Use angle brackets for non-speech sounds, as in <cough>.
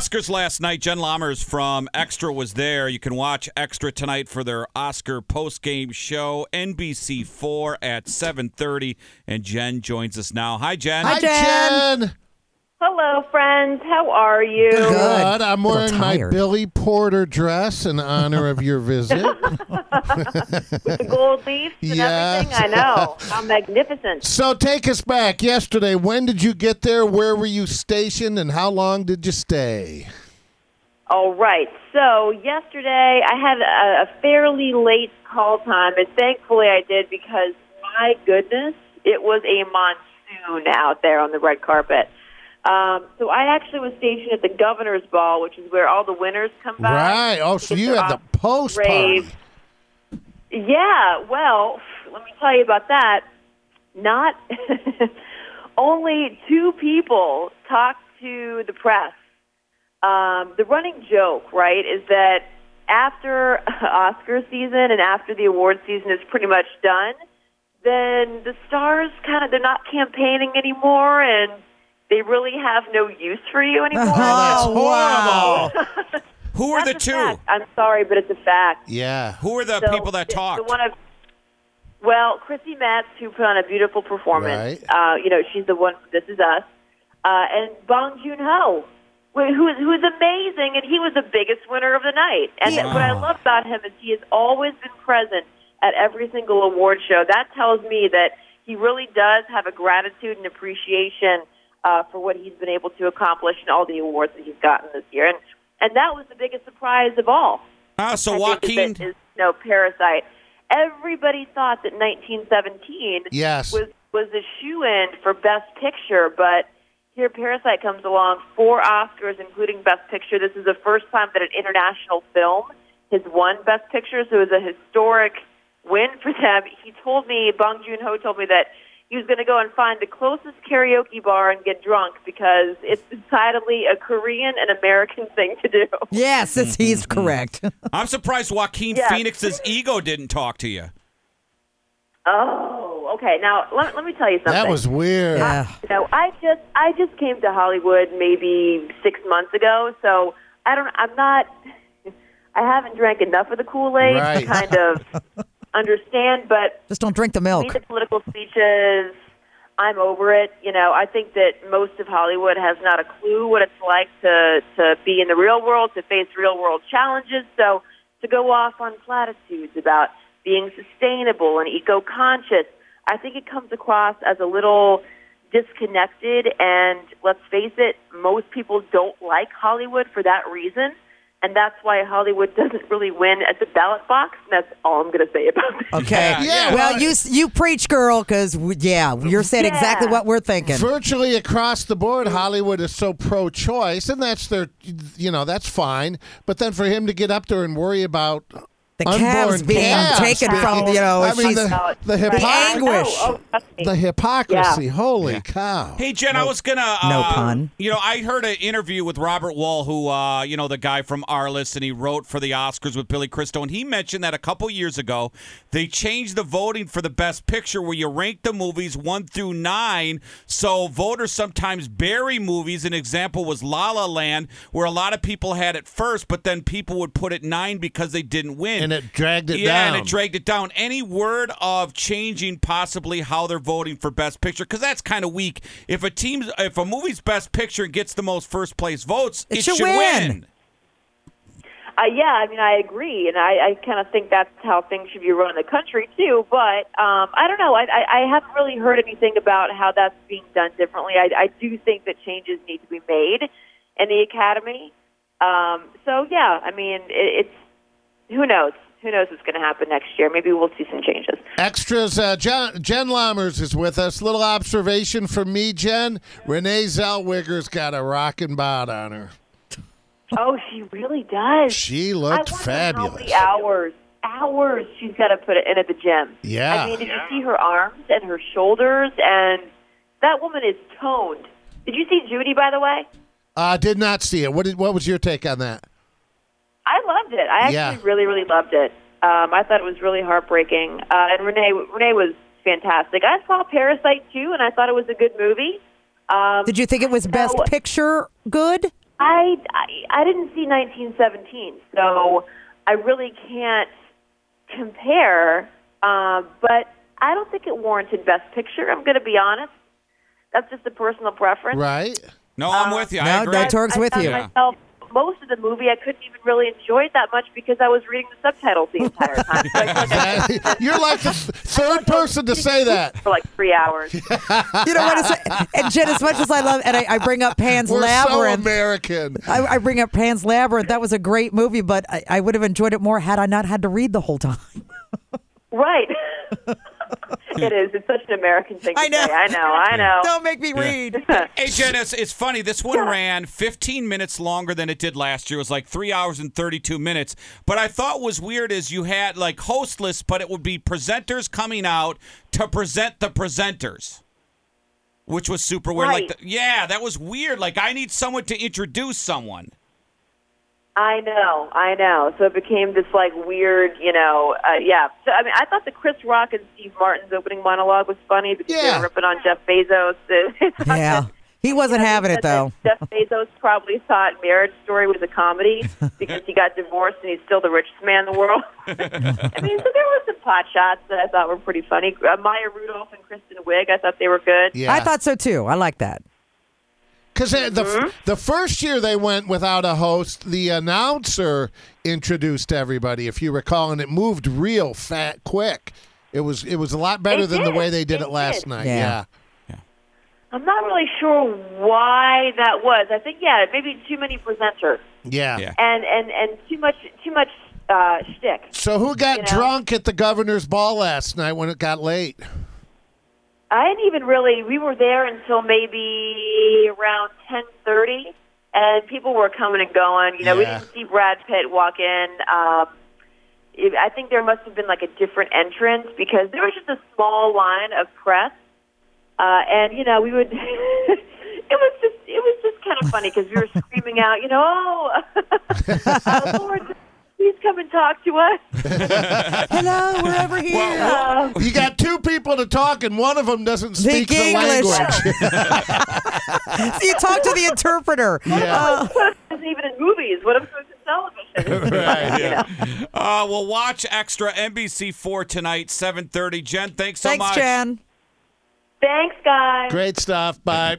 Oscars last night. Jen Lahmers from Extra was there. You can watch Extra tonight for their Oscar post-game show, NBC4 at 7:30. And Jen joins us now. Hi, Jen. Hi, Jen. Hello, friends. How are you? Good. I'm wearing my. Billy Porter dress in honor of your visit. With <laughs> the gold leaf and Yes. everything. I know. How magnificent. so take us back. Yesterday, when did you get there? Where were you stationed? And how long did you stay? All right. So yesterday I had a, a fairly late call time, and thankfully I did because my goodness, it was a monsoon out there on the red carpet. Um, so I actually was stationed at the governor's ball, which is where all the winners come back. Right. Oh, so you had the post party. Yeah, well, let me tell you about that. Not <laughs> only two people talked to the press. Um, the running joke, right, is that after <laughs> Oscar season and after the award season is pretty much done, then the stars kind of they're not campaigning anymore and they really have no use for you <laughs> anymore. That's Oh, wow. horrible. <laughs> Who are the That's a two? fact. I'm sorry, but it's a fact. Yeah. Who are the So, people that talk? The one of, well, Chrissy Metz, who put on a beautiful performance. Uh, you know, she's the one. This is us. Uh, and Bong Joon Ho, who is who is amazing, and he was the biggest winner of the night. And Yeah. what I love about him is he has always been present at every single award show. That tells me that he really does have a gratitude and appreciation uh, for what he's been able to accomplish and all the awards that he's gotten this year. And and that was the biggest surprise of all. Ah, so I Joaquin. is, is no parasite. Everybody thought that 1917 Yes. was was a shoe in for Best Picture, but here Parasite comes along, four Oscars, including Best Picture. This is the first time that an international film has won Best Picture, so it was a historic win for them. He told me, Bong Joon Ho told me that he was going to go and find the closest karaoke bar and get drunk because it's decidedly a Korean and American <laughs> thing to do. Yes, it's, mm-hmm, he's mm-hmm. correct. <laughs> I'm surprised Joaquin Yeah. Phoenix's ego didn't talk to you. Oh, okay. Now let, let me tell you something. That was weird. yeah. You know, I just I just came to Hollywood maybe six months ago, so I don't. I'm not. <laughs> I haven't drank enough of the Kool Aid Right. to kind of understand, but Just don't drink the milk. the political speeches. I'm over it. You know, I think that most of Hollywood has not a clue what it's like to to be in the real world, to face real world challenges. So to go off on platitudes about being sustainable and eco conscious, I think it comes across as a little disconnected. And let's face it, most people don't like Hollywood for that reason. And that's why Hollywood <laughs> doesn't really win at the ballot box. And that's all I'm going to say about it. Okay. Yeah, yeah. Well, you you preach, girl, because yeah, you're saying exactly what we're thinking. Virtually across the board, Hollywood is so pro-choice, and that's their, you know, that's fine. But then for him to get up there and worry about The unborn calves being calves, taken from you know. I mean, she's, the, the, Right. hypocr- anguish. Oh, oh, the hypocrisy. Holy cow! Hey Jen, I was gonna. Uh, No pun. You know, I heard an interview with Robert Wuhl, who, uh, you know, the guy from Arliss, and he wrote for the Oscars with Billy Crystal, and he mentioned that a couple years ago they changed the voting for the Best Picture, where you rank the movies one through nine. So voters sometimes bury movies. An example was La La Land, where a lot of people had it first, but then people would put it nine because they didn't win. and it dragged it yeah, down. and it dragged it down. Any word of changing possibly how they're voting for Best Picture? Because that's kind of weak. If a team's, if a movie's Best Picture gets the most first place votes, It it, should should, win. win. Uh, yeah, I mean, I agree, and I, I kind of think that's how things should be run in the country too. But um, I don't know. I, I, I haven't really heard anything about how that's being done differently. I, I do think that changes need to be made in the academy. Um, so yeah, I mean, it, it's who knows. Who knows what's going to happen next year? Maybe we'll see some changes. Extras. Uh, Jen, Jen Lahmers is with us. Little observation from me, Jen. Renee Zellweger's got a rockin' bod on her. Oh, she really does. She I looked fabulous. many hours? Hours she's got to put it in at the gym. Yeah. I mean, did you see her arms and her shoulders? And that woman is toned. Did you see Judy, by the way? Uh, did not see it. What did? What was your take on that? I loved it. I actually Yeah. really, really loved it. Um, I thought it was really heartbreaking. Uh, and Renee, Renee was fantastic. I saw Parasite too, and I thought it was a good movie. Um, Did you think it was Best so- Picture good? I, I I didn't see 1917, so I really can't compare. Um, but I don't think it warranted Best Picture. I'm going to be honest. That's just a personal preference. Right? No, I'm with you. I No, agree. no, Torg's with found you. Myself, most of the movie, I couldn't even really enjoy it that much because I was reading the subtitles the entire time. <laughs> So I You're like the third person to say that. for like three hours. <laughs> You know what? It's, and Jen, as much as I love, and I, I bring up Pan's We're so American. I, I bring up Pan's Labyrinth. That was a great movie, but I, I would have enjoyed it more had I not had to read the whole time. right. <laughs> <laughs> it is. It's such an American thing to I know. say. I know. I know. Don't make me read. <laughs> Hey, Jen, it's, it's funny. This one ran 15 minutes longer than it did last year. It was like three hours and 32 minutes. But I thought was weird is you had like hostless, but it would be presenters coming out to present the presenters, which was super weird. Like, the, yeah, that was weird. Like, I need someone to introduce someone. I know, I know. So it became this like weird, you know, uh, yeah. So I mean, I thought the Chris Rock and Steve Martin's opening monologue was funny because they Yeah. were ripping on Jeff Bezos. <laughs> Yeah. He wasn't you know, having it, though. Jeff Bezos probably thought Marriage Story was a comedy <laughs> because he got divorced and he's still the richest man in the world. <laughs> I mean, so there were some pot shots that I thought were pretty funny. Uh, Maya Rudolph and Kristen Wiig, I thought they were good. Yeah. I thought so too. I like that. Because the Mm-hmm. the first year they went without a host, the announcer introduced everybody, if you recall, and it moved real fat quick. It was it was a lot better It than the way they did It it last did. night. Yeah. Yeah. I'm not really sure why that was. I think yeah, maybe too many presenters Yeah. Yeah. and and and too much too much uh, shtick. So who got You know? drunk at the governor's ball last night when it got late? I didn't even really. We were there until maybe around ten thirty, and people were coming and going. You know, we didn't see Brad Pitt walk in. Um, it, I think there must have been like a different entrance because there was just a small line of press, uh, and you know, we would. <laughs> it was just it was just kind of funny because we were screaming out, you know, oh, <laughs> oh come and talk to us. <laughs> Hello, we're over here. Uh, You got two people to talk, and one of them doesn't speak the English. language. <laughs> so you talk to the interpreter. Yeah. It wasn't even in movies. What if it was in television? Right, You know? Uh, we'll watch extra NBC4 tonight, 7.30. Jen, thanks so Thanks, much. Jen. Thanks, guys. Great stuff. Bye.